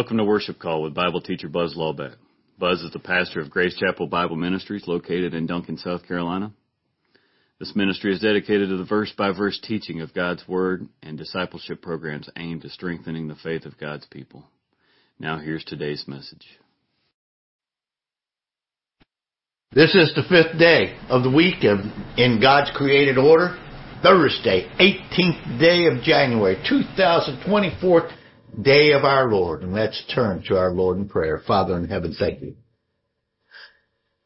Welcome to Worship Call with Bible teacher Buzz Lawback. Buzz is the pastor of Grace Chapel Bible Ministries located in Duncan, South Carolina. This ministry is dedicated to the verse by verse teaching of God's Word and discipleship programs aimed at strengthening the faith of God's people. Now here's today's message. This is the fifth day of the week of, in God's created order. Thursday, 18th day of January, 2024 day of our Lord. And let's turn to our Lord in prayer. Father in heaven, thank you.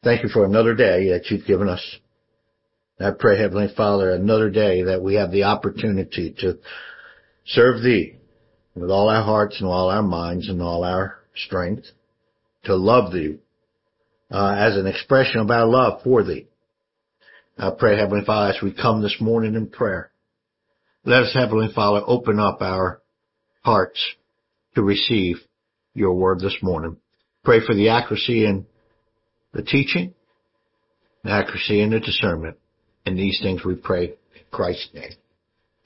Thank you for another day that you've given us. I pray, Heavenly Father, another day that we have the opportunity to serve Thee with all our hearts and all our minds and all our strength, to love Thee uh, as an expression of our love for Thee. I pray, Heavenly Father, as we come this morning in prayer, let us, Heavenly Father, open up our hearts to receive your word this morning. Pray for the accuracy in the teaching, the accuracy in the discernment. And these things we pray in Christ's name.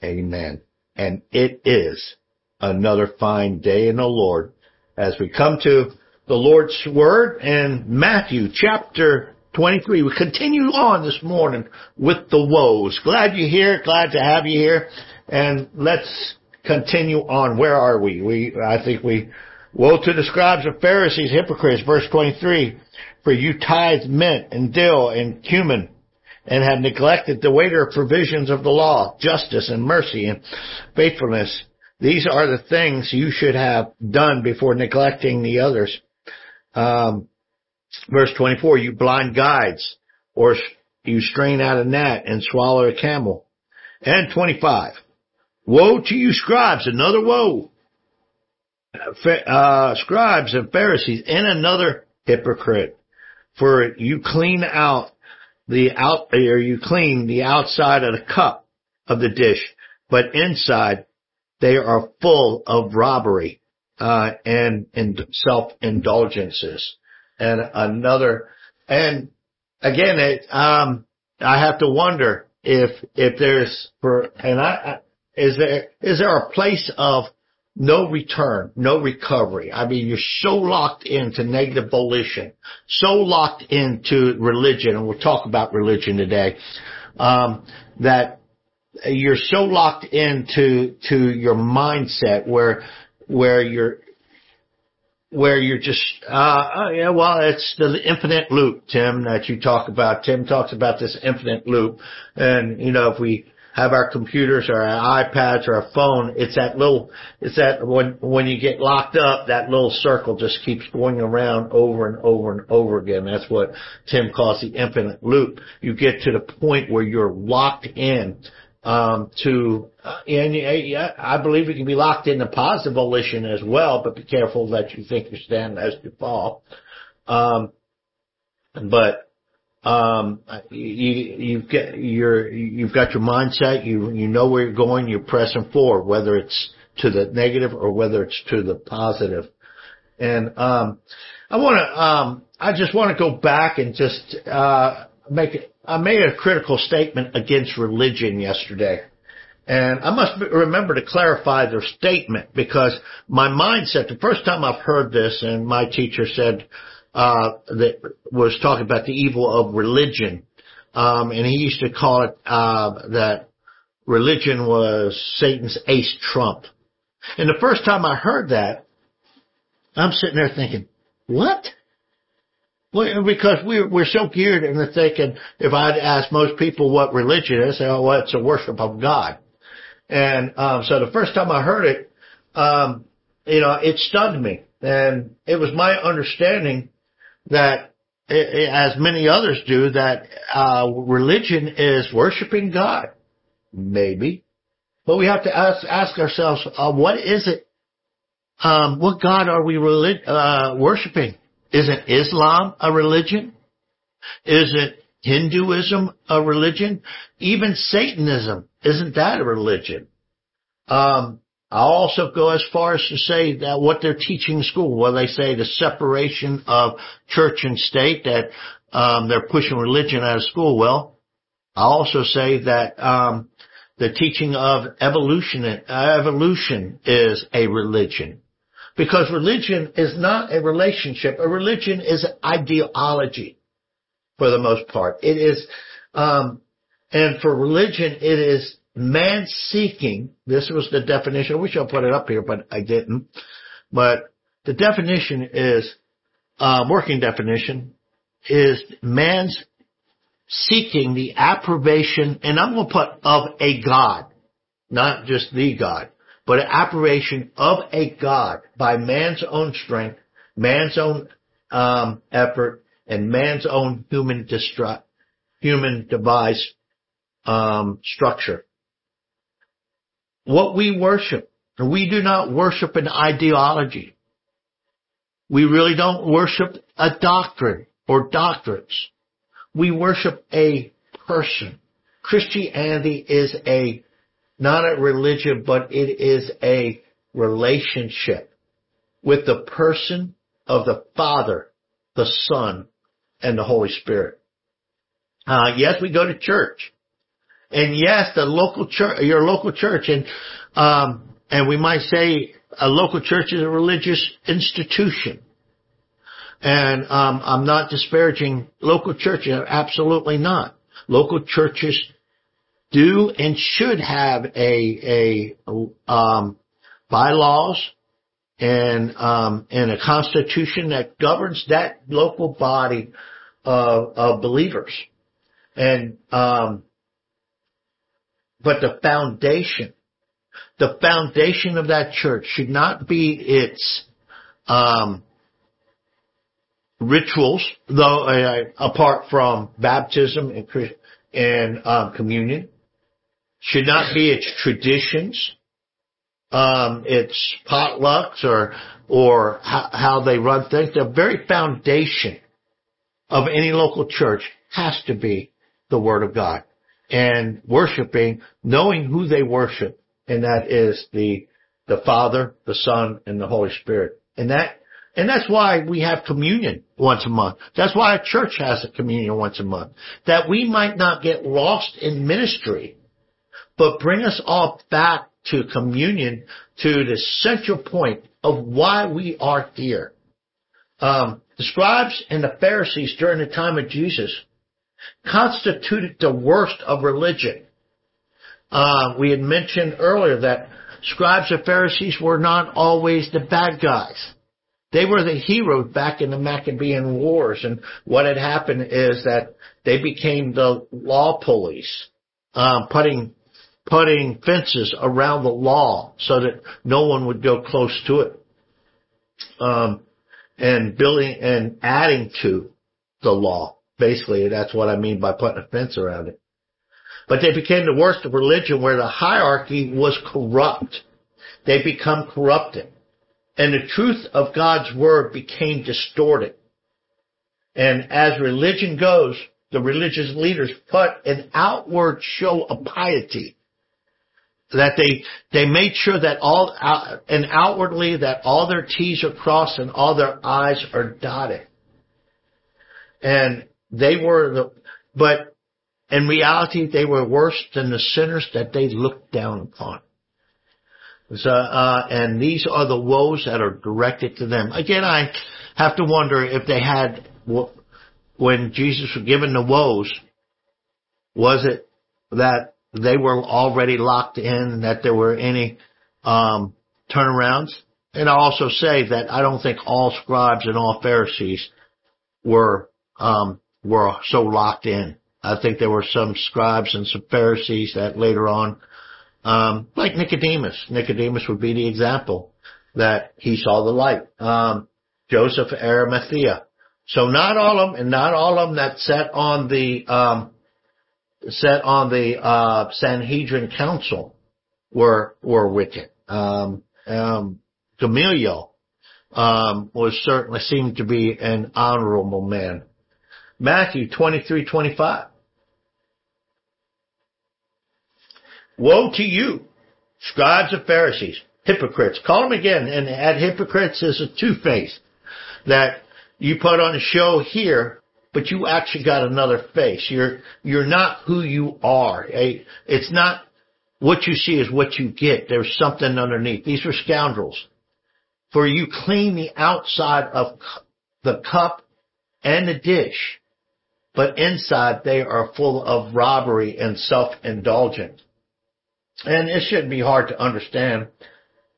Amen. And it is another fine day in the Lord as we come to the Lord's Word in Matthew chapter 23. We continue on this morning with the woes. Glad you're here. Glad to have you here. And let's continue on. Where are we? We, I think we, woe to the scribes and Pharisees, hypocrites, verse 23. For you tithe mint and dill and cumin and have neglected the weightier provisions of the law, justice and mercy and faithfulness. These are the things you should have done before neglecting the others. Um, verse 24, you blind guides, or you strain out a gnat and swallow a camel. And 25, Woe to you scribes, another woe. Uh, scribes and Pharisees, and another hypocrite. For you clean out the out, or you clean the outside of the cup of the dish, but inside they are full of robbery, uh, and, and self-indulgences. And another, and again, it, um, I have to wonder if, if there's for, and I, is there, is there a place of no return, no recovery? I mean, you're so locked into negative volition, so locked into religion, and we'll talk about religion today, um, that you're so locked into to your mindset where where you're where you're just uh yeah well it's the infinite loop tim that you talk about tim talks about this infinite loop and you know if we have our computers or our iPads or our phone, it's that little, it's that when, when you get locked up, that little circle just keeps going around over and over and over again. That's what Tim calls the infinite loop. You get to the point where you're locked in, um, to, uh, and yeah, I believe you can be locked in into positive volition as well, but be careful that you think you're standing as you fall. Um, but um, you, you've got your, you've got your mindset, you, you know where you're going, you're pressing forward, whether it's to the negative or whether it's to the positive. And, um, I want to, um, I just want to go back and just, uh, make it, I made a critical statement against religion yesterday. And I must remember to clarify the statement because my mindset, the first time I've heard this and my teacher said, uh, that was talking about the evil of religion. Um, and he used to call it, uh, that religion was Satan's ace trump. And the first time I heard that, I'm sitting there thinking, what? Well, because we're, we're so geared into thinking, if I'd ask most people what religion is, they oh, well, it's a worship of God. And, um, so the first time I heard it, um, you know, it stunned me. And it was my understanding that as many others do, that uh, religion is worshiping God. Maybe. But we have to ask, ask ourselves, uh, what is it? Um, what God are we relig- uh, worshiping? Isn't Islam a religion? Is it Hinduism a religion? Even Satanism, isn't that a religion? Um, I'll also go as far as to say that what they're teaching in school, well, they say the separation of church and state, that um, they're pushing religion out of school. Well, I also say that um, the teaching of evolution, evolution is a religion. Because religion is not a relationship. A religion is ideology for the most part. It is, um, and for religion, it is man seeking. This was the definition. I wish I put it up here, but I didn't. But the definition is, uh, working definition is man's seeking the approbation, and I'm going to put of a God, not just the God, but an approbation of a God by man's own strength, man's own um, effort, and man's own human destru- human device um, structure. What we worship, we do not worship an ideology. We really don't worship a doctrine or doctrines. We worship a person. Christianity is a, not a religion, but it is a relationship with the person of the Father, the Son, and the Holy Spirit. Uh, yes, we go to church. And yes, the local church, your local church, and, um, and we might say a local church is a religious institution. And um, I'm not disparaging local churches. Absolutely not. Local churches do and should have a a um, bylaws and um, and a constitution that governs that local body of, of believers. And um, but the foundation, the foundation of that church should not be its um, rituals, though uh, apart from baptism and, and um, communion, should not be its traditions, um, its potlucks or or how they run things. The very foundation of any local church has to be the Word of God and worshiping, knowing who they worship, and that is the the Father, the Son, and the Holy Spirit. And that and that's why we have communion once a month. That's why a church has a communion once a month. That we might not get lost in ministry, but bring us all back to communion, to the central point of why we are here. Um, the scribes and the Pharisees during the time of Jesus constituted the worst of religion. Uh, we had mentioned earlier that scribes and Pharisees were not always the bad guys. They were the heroes back in the Maccabean Wars, and what had happened is that they became the law police, um, putting putting fences around the law so that no one would go close to it, um, and building and adding to the law. Basically, that's what I mean by putting a fence around it. But they became the worst of religion, where the hierarchy was corrupt. They become corrupted and the truth of God's word became distorted. And as religion goes, the religious leaders put an outward show of piety that they they made sure that all and outwardly that all their T's are crossed and all their I's are dotted. And they were the but in reality they were worse than the sinners that they looked down upon. So, uh, and these are the woes that are directed to them. Again, I have to wonder if they had, when Jesus was given the woes, was it that they were already locked in, that there were any, um, turnarounds? And I also say that I don't think all scribes and all Pharisees were, um, were so locked in. I think there were some scribes and some Pharisees that later on um, like Nicodemus. Nicodemus would be the example that he saw the light. Um, Joseph Arimathea. So not all of them, and not all of them that sat on the um, sat on the uh, Sanhedrin council were were wicked. Um, um, Gamaliel um, was certainly seemed to be an honorable man. Matthew twenty three twenty five. Woe to you, scribes and Pharisees, hypocrites. Call them again and add hypocrites as a two-face that you put on a show here, but you actually got another face. You're, you're not who you are. Eh, it's not what you see is what you get. There's something underneath. These were scoundrels. For you clean the outside of the cup and the dish, but inside they are full of robbery and self-indulgence. And it shouldn't be hard to understand.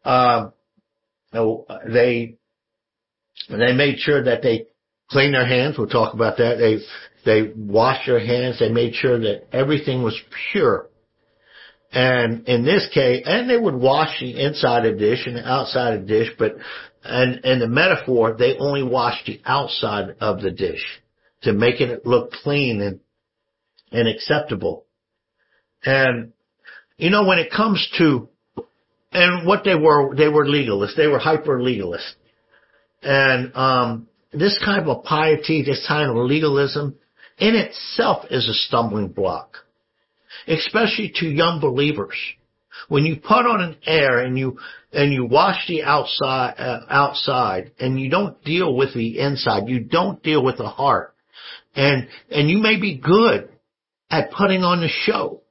Um, they they made sure that they cleaned their hands. We'll talk about that. They they washed their hands. They made sure that everything was pure. And in this case, and they would wash the inside of dish and the outside of dish, but and in the metaphor, they only washed the outside of the dish to making it look clean and and acceptable. And you know, when it comes to and what they were, they were legalists. They were hyper legalists. And um, this kind of piety, this kind of legalism, in itself is a stumbling block, especially to young believers. When you put on an air and you and you wash the outside uh, outside and you don't deal with the inside, you don't deal with the heart, and and you may be good at putting on the show,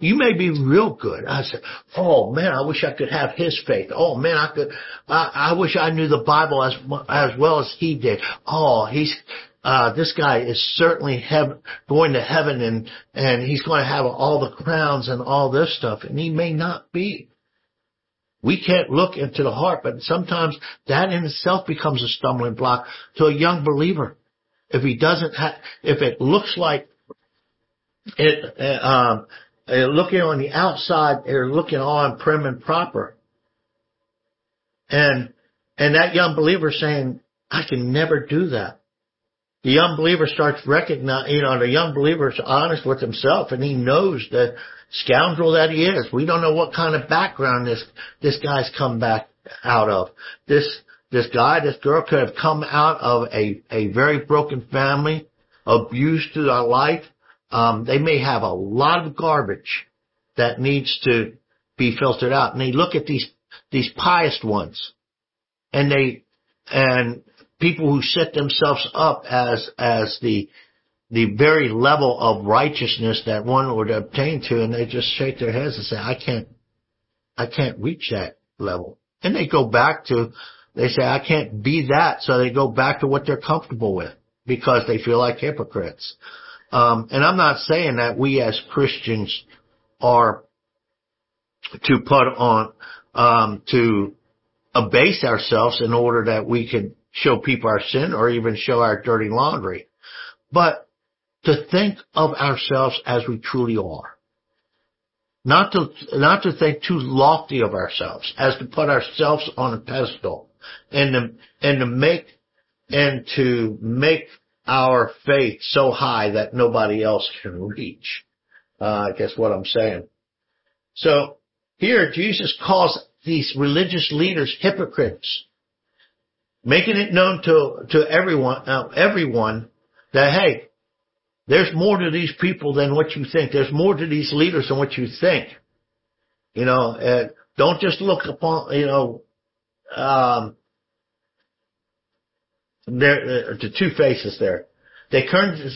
you may be real good. I said, oh man, I wish I could have his faith. Oh man, I could, I, I wish I knew the Bible as, as well as he did. Oh, he's, uh, this guy is certainly heaven, going to heaven and, and he's going to have all the crowns and all this stuff. And he may not be. We can't look into the heart, but sometimes that in itself becomes a stumbling block to a young believer. If he doesn't have, if it looks like it, uh, um, they're looking on the outside, they're looking on prim and proper. And, and that young believer saying, I can never do that. The young believer starts recognizing, you know, the young believer is honest with himself and he knows the scoundrel that he is. We don't know what kind of background this, this guy's come back out of. This, this guy, this girl could have come out of a, a very broken family, abused through their life, um, they may have a lot of garbage that needs to be filtered out. And they look at these these pious ones, and they and people who set themselves up as as the the very level of righteousness that one would obtain to, and they just shake their heads and say, "I can't, I can't reach that level." And they go back to, they say, "I can't be that," so they go back to what they're comfortable with because they feel like hypocrites. Um, and I'm not saying that we as Christians are to put on, um, to abase ourselves in order that we can show people our sin or even show our dirty laundry, but to think of ourselves as we truly are. Not to, not to think too lofty of ourselves, as to put ourselves on a pedestal and to, and to make, and to make our faith so high that nobody else can reach. Uh, I guess what I'm saying. So here Jesus calls these religious leaders hypocrites, making it known to to everyone uh, everyone that hey, there's more to these people than what you think. There's more to these leaders than what you think. You know, uh, don't just look upon you know um, there, uh, the two faces there. They,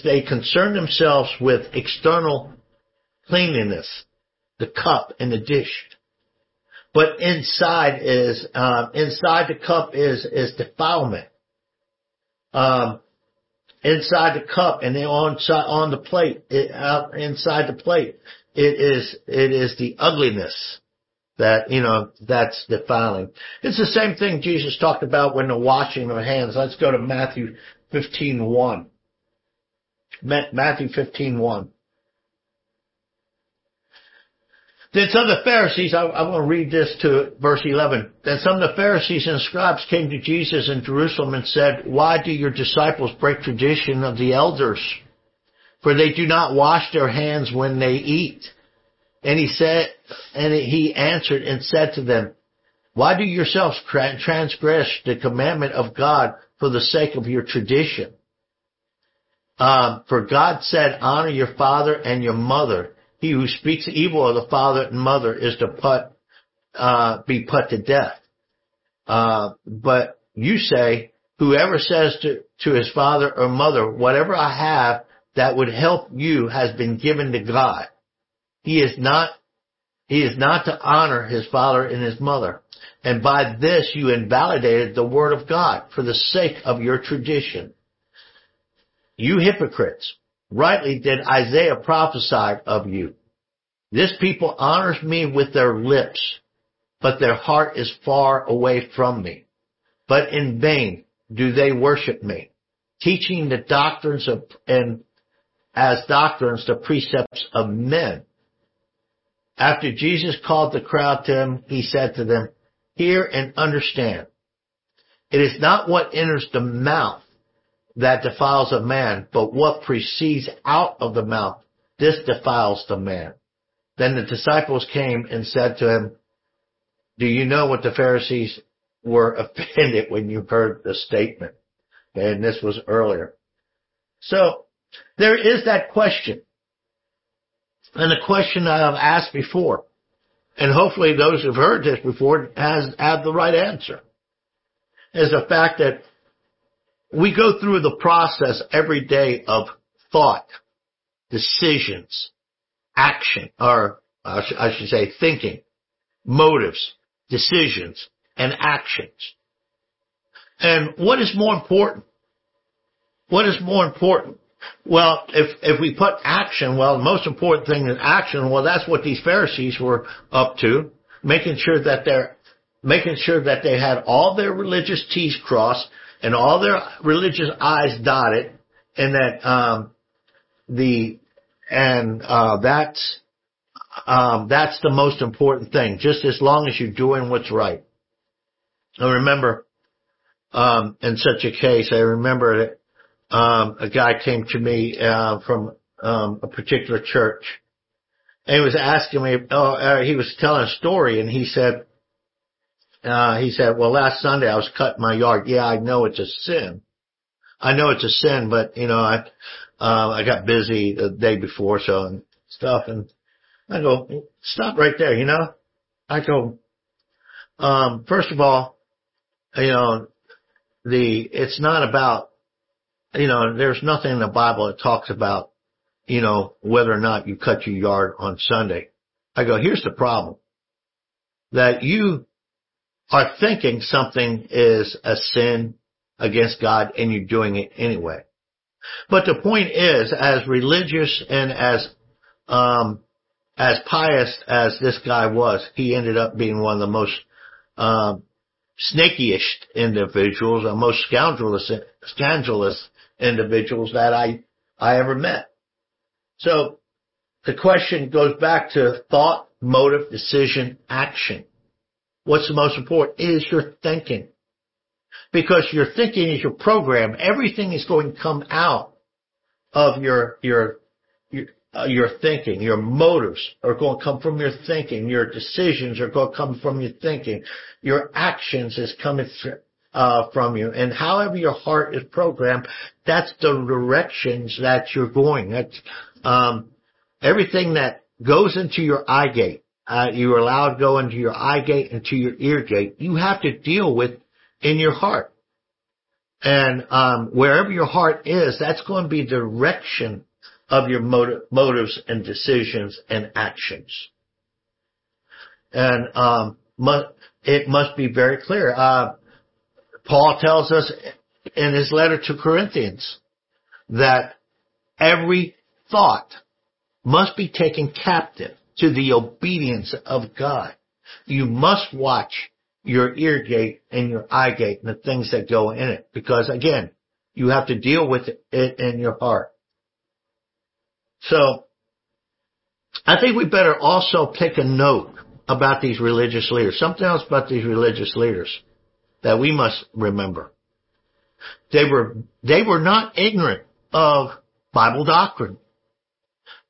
they concern themselves with external cleanliness, the cup and the dish. But inside is, um, inside the cup is, is defilement. Um, inside the cup and then on, on the plate, it, out inside the plate, it is, it is the ugliness that, you know, that's defiling. It's the same thing Jesus talked about when the washing of hands. Let's go to Matthew 15:1. Matthew 15:1. Then some of the Pharisees, I, I want to read this to verse 11. Then some of the Pharisees and scribes came to Jesus in Jerusalem and said, Why do your disciples break tradition of the elders? For they do not wash their hands when they eat. And he said, and he answered and said to them, why do yourselves transgress the commandment of God for the sake of your tradition? Um, for God said, honor your father and your mother. He who speaks evil of the father and mother is to put, uh, be put to death. Uh, but you say, whoever says to, to his father or mother, whatever I have that would help you has been given to God. He is not, He is not to honor his father and his mother. And by this you invalidated the word of God for the sake of your tradition. You hypocrites, rightly did Isaiah prophesy of you. This people honors me with their lips, but their heart is far away from me. But in vain do they worship me, teaching the doctrines of, and as doctrines the precepts of men. After Jesus called the crowd to him, he said to them, hear and understand. It is not what enters the mouth that defiles a man, but what proceeds out of the mouth, this defiles the man. Then the disciples came and said to him, do you know what the Pharisees were offended when you heard the statement? And this was earlier. So there is that question. And the question I have asked before, and hopefully those who've heard this before has have the right answer, is the fact that we go through the process every day of thought, decisions, action, or I should say thinking, motives, decisions, and actions. And what is more important? What is more important? Well, if, if we put action, well, the most important thing is action. Well, that's what these Pharisees were up to, making sure that they're, making sure that they had all their religious T's crossed and all their religious I's dotted and that, um, the, and, uh, that's, um, that's the most important thing, just as long as you're doing what's right. I remember, um, in such a case, I remember um, a guy came to me uh, from um, a particular church, and he was asking me. Oh, uh, he was telling a story, and he said, uh, he said, "Well, last Sunday I was cutting my yard. Yeah, I know it's a sin. I know it's a sin, but you know, I uh, I got busy the day before, so and stuff, and I go, stop right there. You know, I go, um, first of all, you know, the it's not about you know, there's nothing in the Bible that talks about, you know, whether or not you cut your yard on Sunday. I go, here's the problem. That you are thinking something is a sin against God and you're doing it anyway. But the point is, as religious and as, um, as pious as this guy was, he ended up being one of the most, um, snakyish individuals, the most scoundrelous, scandalous individuals that I, I ever met. So the question goes back to thought, motive, decision, action. What's the most important is your thinking. Because your thinking is your program. Everything is going to come out of your, your, your, uh, your thinking. Your motives are going to come from your thinking. Your decisions are going to come from your thinking. Your actions is coming uh, from you. And however your heart is programmed, that's the directions that you're going. That's um, everything that goes into your eye gate. Uh, you're allowed to go into your eye gate and to your ear gate. You have to deal with in your heart. And um, wherever your heart is, that's going to be direction of your motive, motives and decisions and actions. And um, it must be very clear. Uh, Paul tells us in his letter to Corinthians that every thought must be taken captive to the obedience of God. You must watch your ear gate and your eye gate and the things that go in it because again, you have to deal with it in your heart. So, I think we better also take a note about these religious leaders. Something else about these religious leaders that we must remember. They were, they were not ignorant of Bible doctrine.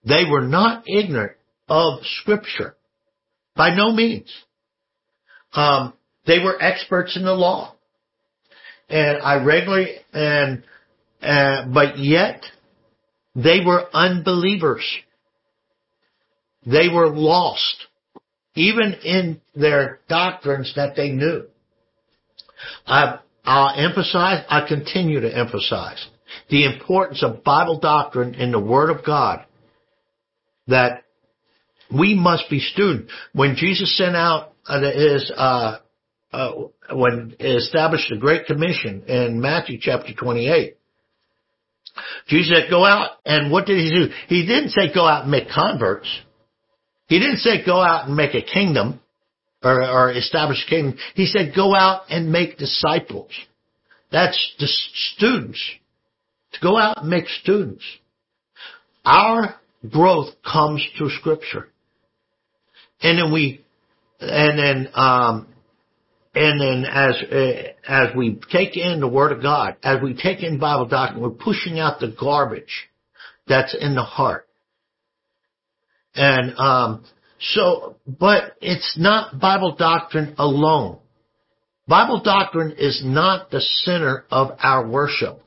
They were not ignorant of scripture. By no means. Um, they were experts in the law. And I regularly, and, uh, but yet, they were unbelievers. They were lost, even in their doctrines that they knew. I, I'll emphasize, I continue to emphasize the importance of Bible doctrine in the Word of God that we must be students. When Jesus sent out uh, his, uh, uh, when he established the Great Commission in Matthew chapter 28, Jesus said, go out, and what did he do? He didn't say go out and make converts. He didn't say go out and make a kingdom or, or establish kingdom. He said go out and make disciples. That's the students. To go out and make students. Our growth comes through scripture. And then we, and then, um, and then as, uh, as we take in the Word of God, as we take in Bible doctrine, we're pushing out the garbage that's in the heart. And, um, so, but it's not Bible doctrine alone. Bible doctrine is not the center of our worship.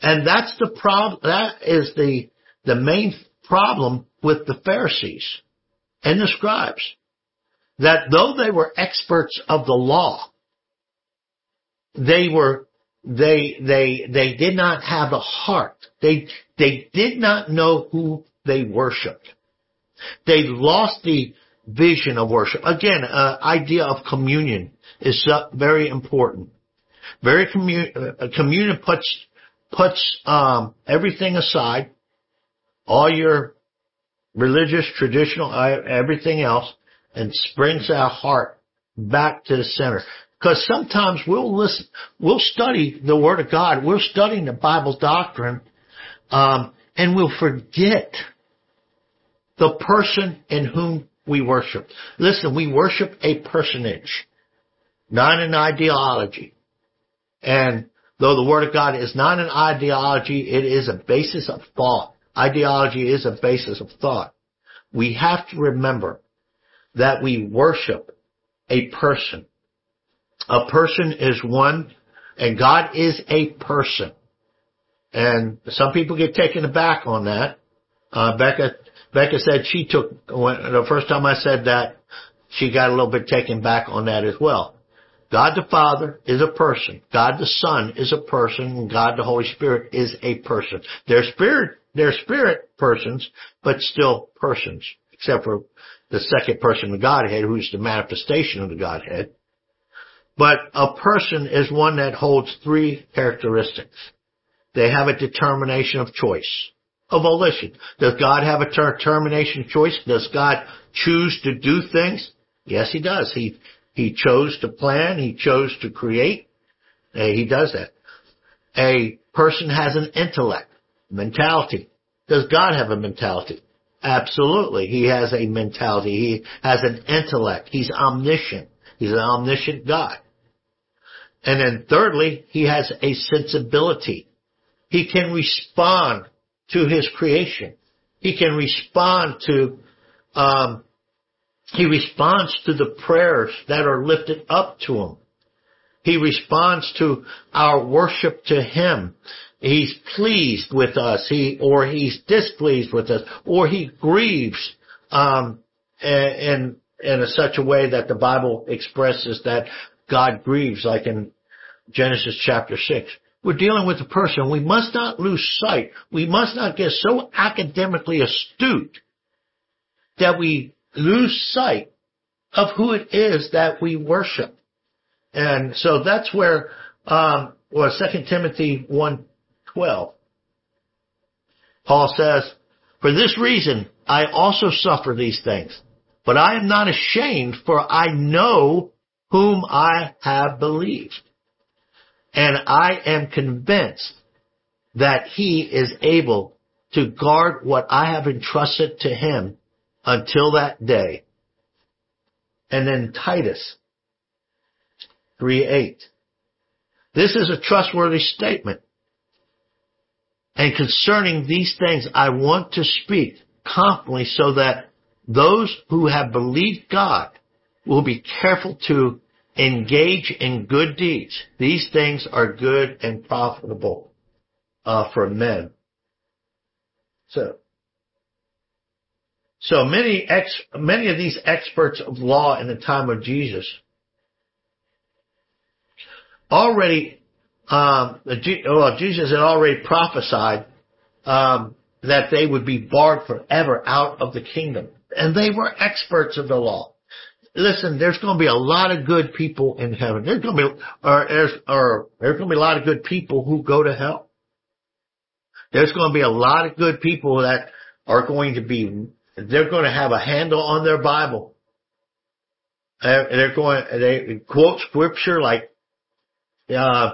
And that's the problem, that is the, the main problem with the Pharisees and the scribes. That though they were experts of the law, they were, they, they, they did not have a heart. They, they did not know who they worshiped. They lost the vision of worship. Again, uh, idea of communion is uh, very important. Very commun- uh, communion puts puts um, everything aside, all your religious, traditional, uh, everything else, and brings our heart back to the center. Because sometimes we'll listen, we'll study the Word of God, we're studying the Bible doctrine, um, and we'll forget the person in whom we worship. Listen, we worship a personage, not an ideology. And though the Word of God is not an ideology, it is a basis of thought. Ideology is a basis of thought. We have to remember that we worship a person. A person is one, and God is a person. And some people get taken aback on that. Uh, Becca Becca said she took, the first time I said that, she got a little bit taken back on that as well. God the Father is a person. God the Son is a person. And God the Holy Spirit is a person. They're spirit, they're spirit persons, but still persons. Except for the second person of the Godhead, who's the manifestation of the Godhead. But a person is one that holds three characteristics. They have a determination of choice a volition. Does God have a termination choice? Does God choose to do things? Yes, he does. He, he chose to plan. He chose to create. He does that. A person has an intellect, mentality. Does God have a mentality? Absolutely. He has a mentality. He has an intellect. He's omniscient. He's an omniscient God. And then thirdly, he has a sensibility. He can respond to his creation. He can respond to, um, he responds to the prayers that are lifted up to him. He responds to our worship to him. He's pleased with us, he, or he's displeased with us, or he grieves, um, in, in a such a way that the Bible expresses that God grieves, like in Genesis chapter 6. We're dealing with a person. We must not lose sight. We must not get so academically astute that we lose sight of who it is that we worship. And so that's where, um, well, 2 Timothy 1.12, Paul says, For this reason I also suffer these things, but I am not ashamed, for I know whom I have believed and I am convinced that he is able to guard what I have entrusted to him until that day. And then Titus 3:8. This is a trustworthy statement. And concerning these things, I want to speak confidently so that those who have believed God will be careful to engage in good deeds. These things are good and profitable uh, for men. So, so many ex, many of these experts of law in the time of Jesus already, um, well, Jesus had already prophesied um, that they would be barred forever out of the kingdom. and they were experts of the law. Listen, there's going to be a lot of good people in heaven. There's going to be, or or there's going to be a lot of good people who go to hell. There's going to be a lot of good people that are going to be, they're going to have a handle on their Bible. They're going, they quote scripture like, uh,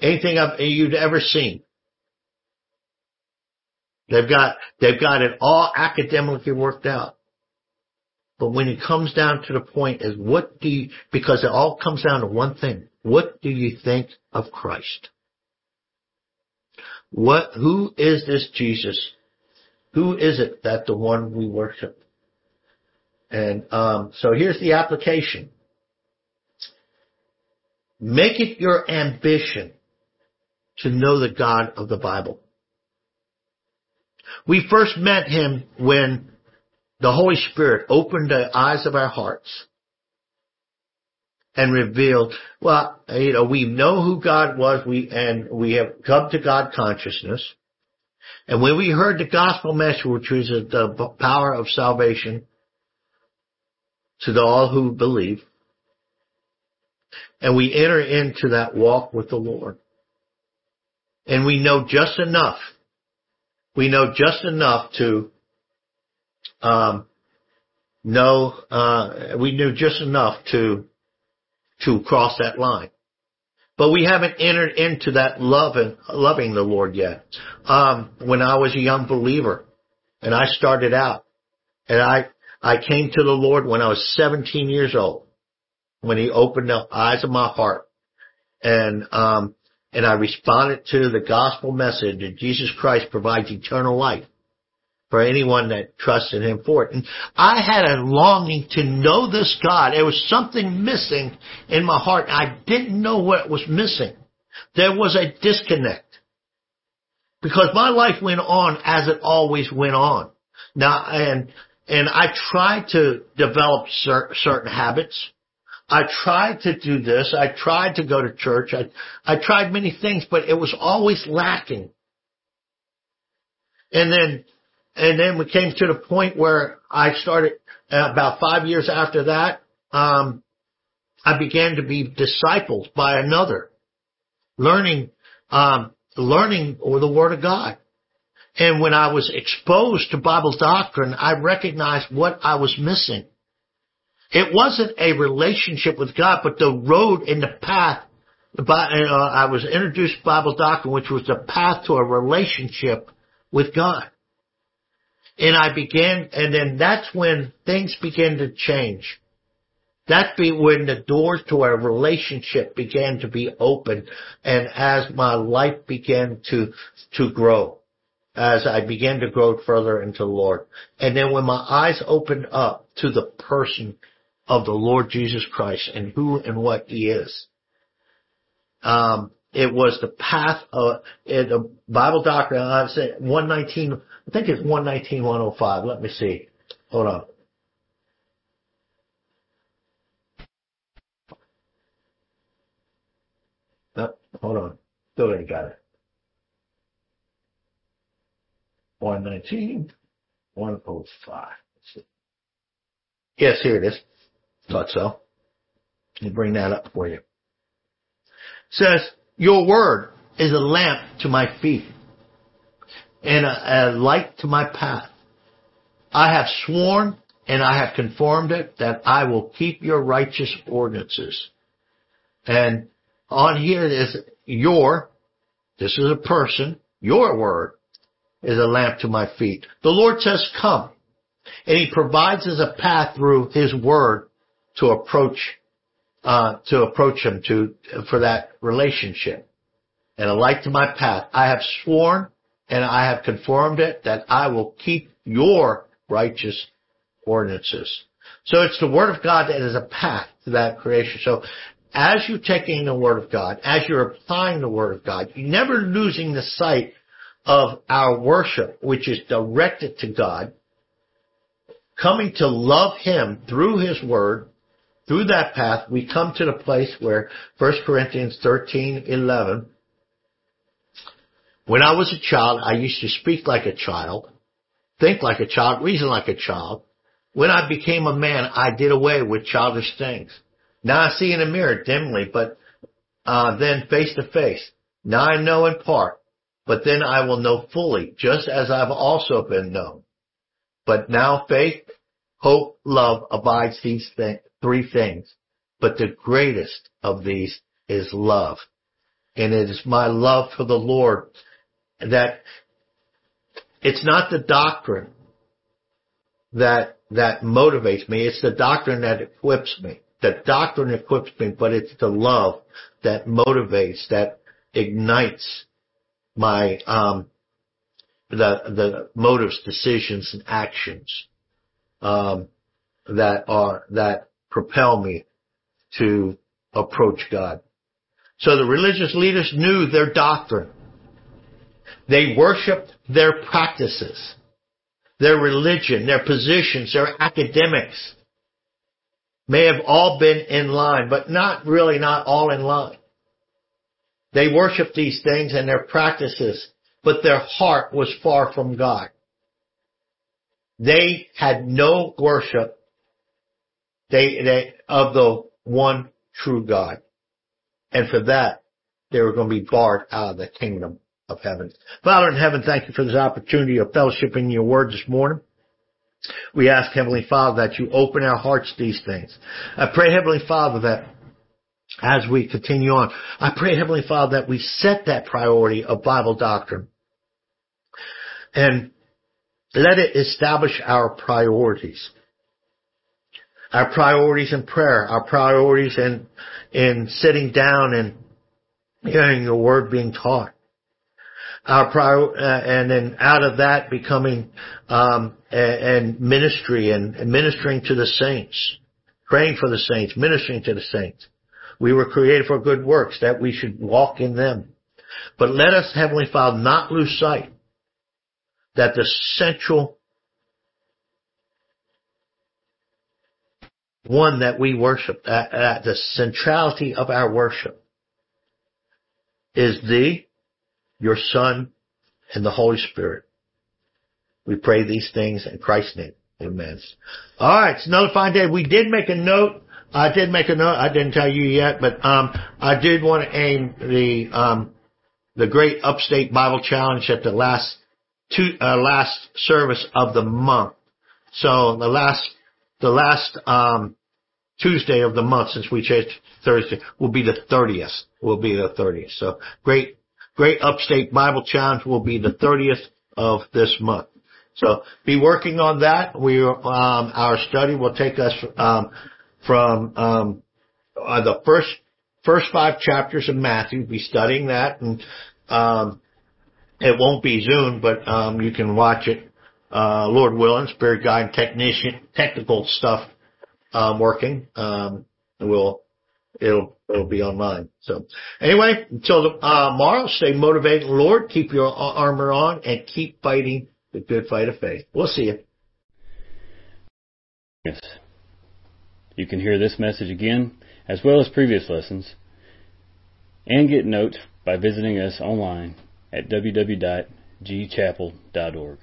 anything you've ever seen. They've got, they've got it all academically worked out. But when it comes down to the point is what do you, because it all comes down to one thing. What do you think of Christ? What, who is this Jesus? Who is it that the one we worship? And, um, so here's the application. Make it your ambition to know the God of the Bible. We first met him when the Holy Spirit opened the eyes of our hearts and revealed, well, you know, we know who God was, we, and we have come to God consciousness. And when we heard the gospel message, which was the power of salvation to all who believe, and we enter into that walk with the Lord. And we know just enough. We know just enough to um, know. Uh, we knew just enough to to cross that line, but we haven't entered into that loving loving the Lord yet. Um, when I was a young believer, and I started out, and I I came to the Lord when I was 17 years old, when He opened the eyes of my heart, and um, and I responded to the gospel message that Jesus Christ provides eternal life for anyone that trusted Him for it. And I had a longing to know this God. There was something missing in my heart. I didn't know what was missing. There was a disconnect. Because my life went on as it always went on. Now, and, and I tried to develop cer- certain habits. I tried to do this. I tried to go to church. I, I tried many things, but it was always lacking. And then, and then we came to the point where I started uh, about five years after that. Um, I began to be discipled by another, learning, um, learning or the Word of God. And when I was exposed to Bible doctrine, I recognized what I was missing. It wasn't a relationship with God, but the road and the path. Uh, I was introduced to Bible doctrine, which was the path to a relationship with God. And I began, and then that's when things began to change. That be when the doors to our relationship began to be open and as my life began to, to grow, as I began to grow further into the Lord. And then when my eyes opened up to the person of the Lord Jesus Christ and who and what He is. Um, it was the path of the Bible doctrine. I say 119. I think it's 119, 105. Let me see. Hold on. No, hold on. Still ain't got it. 119, 105. Yes, here it is. Thought so. Let me bring that up for you. It says, your word is a lamp to my feet and a, a light to my path. I have sworn and I have conformed it that I will keep your righteous ordinances. And on here is your, this is a person, your word is a lamp to my feet. The Lord says come and he provides us a path through his word to approach uh, to approach him to for that relationship. And a light to my path. I have sworn and I have conformed it that I will keep your righteous ordinances. So it's the word of God that is a path to that creation. So as you're taking the word of God, as you're applying the word of God, you're never losing the sight of our worship, which is directed to God, coming to love Him through His word, through that path, we come to the place where 1 Corinthians 13, 11, when I was a child, I used to speak like a child, think like a child, reason like a child, When I became a man, I did away with childish things. Now I see in a mirror dimly, but uh, then face to face. Now I know in part, but then I will know fully, just as I've also been known. But now faith, hope, love abides these th- three things. But the greatest of these is love. And it is my love for the Lord that it's not the doctrine that, that motivates me. It's the doctrine that equips me. The doctrine equips me, but it's the love that motivates, that ignites my, um, the, the motives, decisions, and actions, um, that are, that propel me to approach God. So the religious leaders knew their doctrine. They worshiped their practices, their religion, their positions, their academics may have all been in line, but not really not all in line. They worshiped these things and their practices, but their heart was far from God. They had no worship they, they, of the one true God. And for that, they were going to be barred out of the kingdom of heaven. Father in heaven, thank you for this opportunity of fellowship in your word this morning. We ask Heavenly Father that you open our hearts to these things. I pray Heavenly Father that as we continue on, I pray Heavenly Father that we set that priority of Bible doctrine and let it establish our priorities. Our priorities in prayer, our priorities in, in sitting down and hearing your word being taught our prior, uh, and then out of that becoming um, and ministry and, ministering to the saints, praying for the saints, ministering to the saints. We were created for good works that we should walk in them. But let us, Heavenly Father, not lose sight that the central one that we worship, uh, uh, the centrality of our worship is the your Son, and the Holy Spirit. We pray these things in Christ's name. Amen. All right, it's another fine day. We did make a note. I did make a note. I didn't tell you yet, but um, I did want to aim the um, the Great Upstate Bible Challenge at the last two uh, last service of the month. So the last the last um, Tuesday of the month, since we changed Thursday, will be the 30th. Will be the 30th. So great Great Upstate Bible Challenge will be the 30th of this month. So be working on that. We, um, our study will take us, um, from, um, uh, the first, first five chapters of Matthew. Be studying that and, um, it won't be Zoom, but, um, you can watch it, uh, Lord willing, spirit guide technician, technical stuff, um, working. Um, we'll, it'll it'll be online. So anyway, until uh, tomorrow, stay motivated, Lord. Keep your armor on and keep fighting the good fight of faith. We'll see you. Yes. You can hear this message again, as well as previous lessons, and get notes by visiting us online at www.gchapel.org.